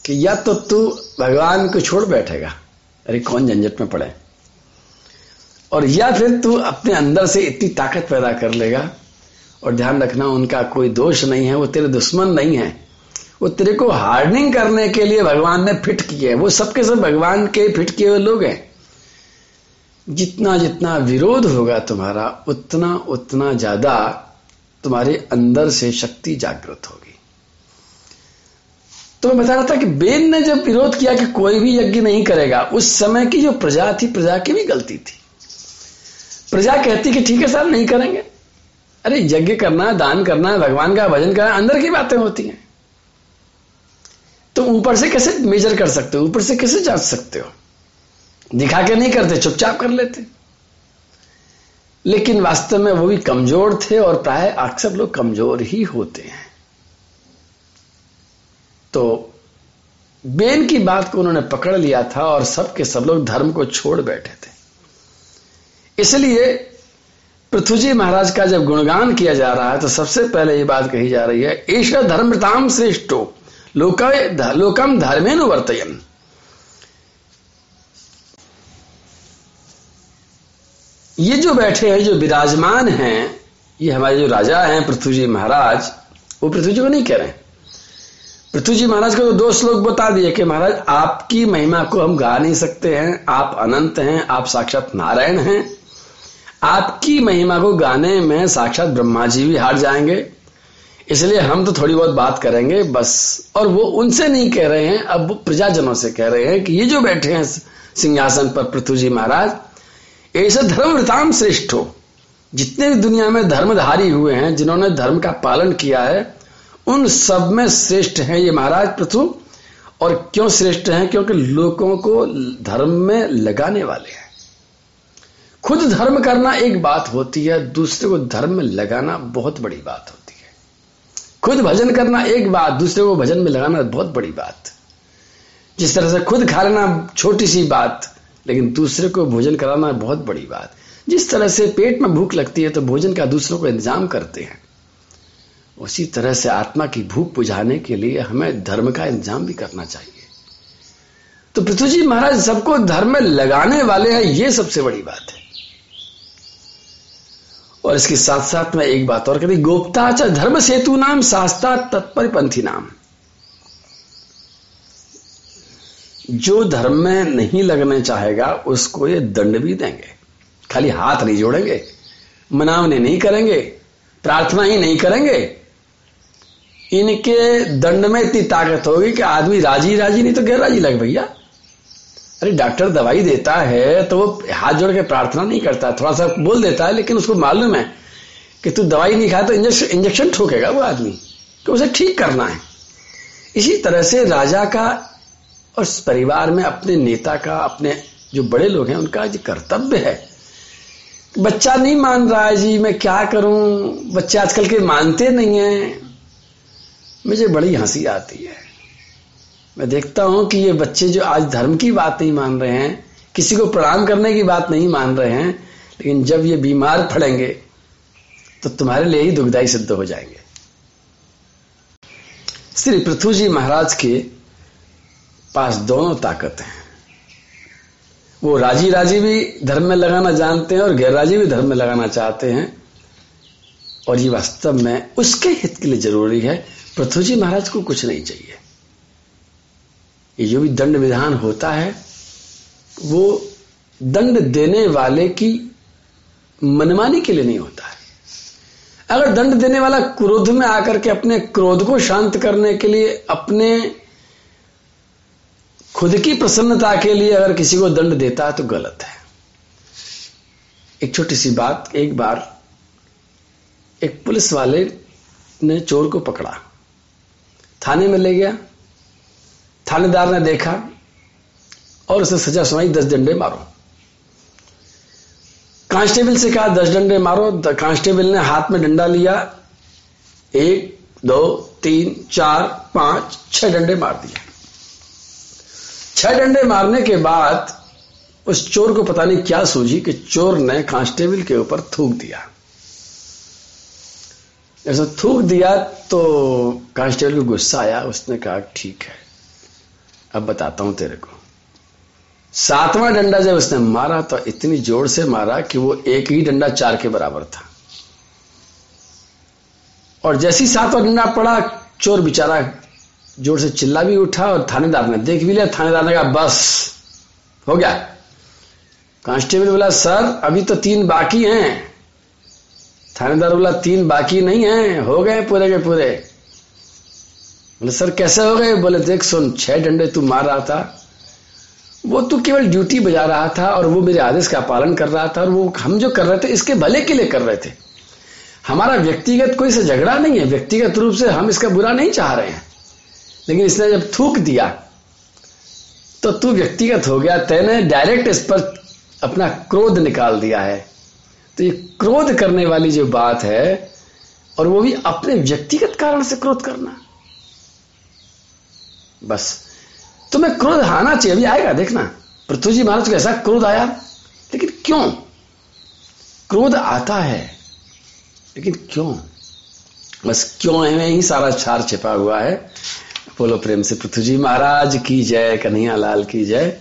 कि या तो तू भगवान को छोड़ बैठेगा अरे कौन झंझट में पड़े और या फिर तू अपने अंदर से इतनी ताकत पैदा कर लेगा और ध्यान रखना, उनका कोई दोष नहीं है, वो तेरे दुश्मन नहीं है। वो तेरे को हार्डनिंग करने के लिए भगवान ने फिट किए वो सबके सब भगवान के फिट किए हुए लोग हैं। जितना जितना विरोध होगा तुम्हारा, उतना उतना ज़्यादा तुम्हारे अंदर से शक्ति जागृत होगी। तो मैं बता रहा था कि बेन ने जब विरोध किया कि कोई भी यज्ञ नहीं करेगा, उस समय की जो प्रजा थी, प्रजा की भी गलती थी। प्रजा कहती कि ठीक है साहब नहीं करेंगे। अरे, यज्ञ करना, दान करना, भगवान का भजन करना, अंदर की बातें होती हैं। तो ऊपर से कैसे मेजर कर सकते हो? ऊपर से कैसे जाँच सकते हो? दिखा के नहीं करते, चुपचाप कर लेते। लेकिन वास्तव में वो भी कमज़ोर थे और प्राय अक्सर लोग कमज़ोर ही होते हैं। तो बेन की बात को उन्होंने पकड़ लिया था और सब के सब लोग धर्म को छोड़ बैठे थे। इसलिए पृथ्वी महाराज का जब गुणगान किया जा रहा है तो सबसे पहले ये बात कही जा रही है ईश्वर धर्मताम श्रेष्ठो, लोक लोकम धर्मेन वर्तयन। ये जो बैठे हैं, जो विराजमान हैं, ये हमारे जो राजा हैं पृथ्वी जी महाराज, वो पृथ्वी जी को नहीं कह रहे हैं। पृथ्वी जी महाराज को तो दो श्लोक बता दिए कि महाराज, आपकी महिमा को हम गा नहीं सकते हैं, आप अनंत हैं, आप साक्षात नारायण हैं। आपकी महिमा को गाने में साक्षात ब्रह्मा जी भी हार जाएँगे। इसलिए हम तो थोड़ी बहुत बात करेंगे, बस। और वो उनसे नहीं कह रहे हैं, अब वो प्रजाजनों से कह रहे हैं कि ये जो बैठे हैं सिंहासन पर पृथ्वी जी महाराज, ऐसे धर्मवृताम श्रेष्ठ हो। जितने भी दुनिया में धर्मधारी हुए हैं, जिन्होंने धर्म का पालन किया है उन सब में श्रेष्ठ हैं ये महाराज पृथु। और क्यों श्रेष्ठ हैं? क्योंकि लोगों को धर्म में लगाने वाले हैं। खुद धर्म करना एक बात होती है, दूसरे को धर्म में लगाना बहुत बड़ी बात होती है। खुद भजन करना एक बात, दूसरे को भजन में लगाना बहुत बड़ी बात। जिस तरह से खुद खा लेना छोटी सी बात, लेकिन दूसरे को भोजन कराना बहुत बड़ी बात। जिस तरह से पेट में भूख लगती है तो भोजन का दूसरों को इंतज़ाम करते हैं। उसी तरह से आत्मा की भूख बुझाने के लिए हमें धर्म का इंतज़ाम भी करना चाहिए। तो पृथ्वी जी महाराज, सबको धर्म में लगाने वाले हैं, ये सबसे बड़ी बात है। और इसके साथ साथ में एक बात और कहती गोप्ताच धर्म सेतु नाम, शास्ता तत्पर पंथी नाम। जो धर्म में नहीं लगने चाहेगा, उसको ये दंड भी देंगे। खाली हाथ नहीं जोड़ेंगे, मनावने नहीं करेंगे, प्रार्थना ही नहीं करेंगे इनके दंड में इतनी ताकत होगी कि आदमी राज़ी राज़ी, नहीं तो गैर राज़ी लगे भैया। अरे डॉक्टर दवाई देता है तो वो हाथ जोड़ के प्रार्थना नहीं करता, थोड़ा सा बोल देता है, लेकिन उसको मालूम है कि तू दवाई नहीं खा तो इंजेक्शन ठोकेगा वो आदमी तो उसे ठीक करना है। इसी तरह से राजा का और परिवार में अपने नेता का, अपने जो बड़े लोग हैं, उनका जो कर्तव्य है। बच्चा नहीं मान रहा है, जी, मैं क्या करूँ? बच्चे आजकल के मानते नहीं हैं। मुझे बड़ी हँसी आती है। मैं देखता हूँ कि ये बच्चे जो आज धर्म की बात नहीं मान रहे हैं, किसी को प्रणाम करने की बात नहीं मान रहे हैं, लेकिन जब ये बीमार पड़ेंगे तो तुम्हारे लिए ही दुखदाई सिद्ध हो जाएँगे। श्री पृथ्वी जी महाराज के पास दोनों ताकत हैं। वो राज़ी राज़ी भी धर्म में लगाना जानते हैं और गैर राज़ी भी धर्म में लगाना चाहते हैं। और ये वास्तव में उसके हित के लिए ज़रूरी है पृथ्वी जी महाराज को कुछ नहीं चाहिए। ये जो भी दंड विधान होता है, वो दंड देने वाले की मनमानी के लिए नहीं होता है। अगर दंड देने वाला क्रोध में आकर के अपने क्रोध को शांत करने के लिए, अपने खुद की प्रसन्नता के लिए अगर किसी को दंड देता है तो गलत है। एक छोटी सी बात, एक बार एक पुलिस वाले ने चोर को पकड़ा। थाने में ले गया। थानेदार ने देखा और उसे सजा सुनाई, दस डंडे मारो। कांस्टेबल से कहा, दस डंडे मारो। कांस्टेबल ने हाथ में डंडा लिया। एक, दो, तीन, चार, पाँच, छह डंडे मार दिए। छह डंडे मारने के बाद उस चोर को पता नहीं क्या सूझी कि चोर ने कांस्टेबल के ऊपर थूक दिया। ऐसा थूक दिया तो कांस्टेबल को गुस्सा आया, उसने कहा, ठीक है, अब बताता हूँ तेरे को। सातवां डंडा जब उसने मारा तो इतनी ज़ोर से मारा कि वो एक ही डंडा चार के बराबर था। और जैसी सातवां डंडा पड़ा, चोर बेचारा ज़ोर से चिल्ला भी उठा और थानेदार ने देख भी लिया। थानेदार ने कहा, बस, हो गया। कांस्टेबल बोला, सर, अभी तो तीन बाकी हैं। थानेदार बोला, तीन बाकी नहीं है, हो गए पूरे के पूरे. बोले, सर, कैसे हो गए? बोले, देख, सुन, छह डंडे तू मार रहा था। वो तू केवल ड्यूटी बजा रहा था और वो मेरे आदेश का पालन कर रहा था और वो हम जो कर रहे थे, इसके भले के लिए कर रहे थे। हमारा व्यक्तिगत कोई से झगड़ा नहीं है, व्यक्तिगत रूप से हम इसका बुरा नहीं चाह रहे हैं। लेकिन इसने जब थूक दिया तो तू व्यक्तिगत हो गया, तेने डायरेक्ट इस पर अपना क्रोध निकाल दिया है। तो ये क्रोध करने वाली जो बात है, और वो भी अपने व्यक्तिगत कारण से क्रोध करना। बस, तुम्हें क्रोध आना चाहिए, अभी आएगा, देखना। पृथ्वी जी महाराज को ऐसा क्रोध आया, लेकिन क्यों? क्रोध आता है, लेकिन क्यों? बस क्यों है में ही सारा छार छिपा हुआ है। बोलो प्रेम से, पृथ्वी जी महाराज की जय कन्हैया लाल की जय।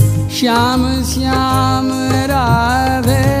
श्याम श्याम राधे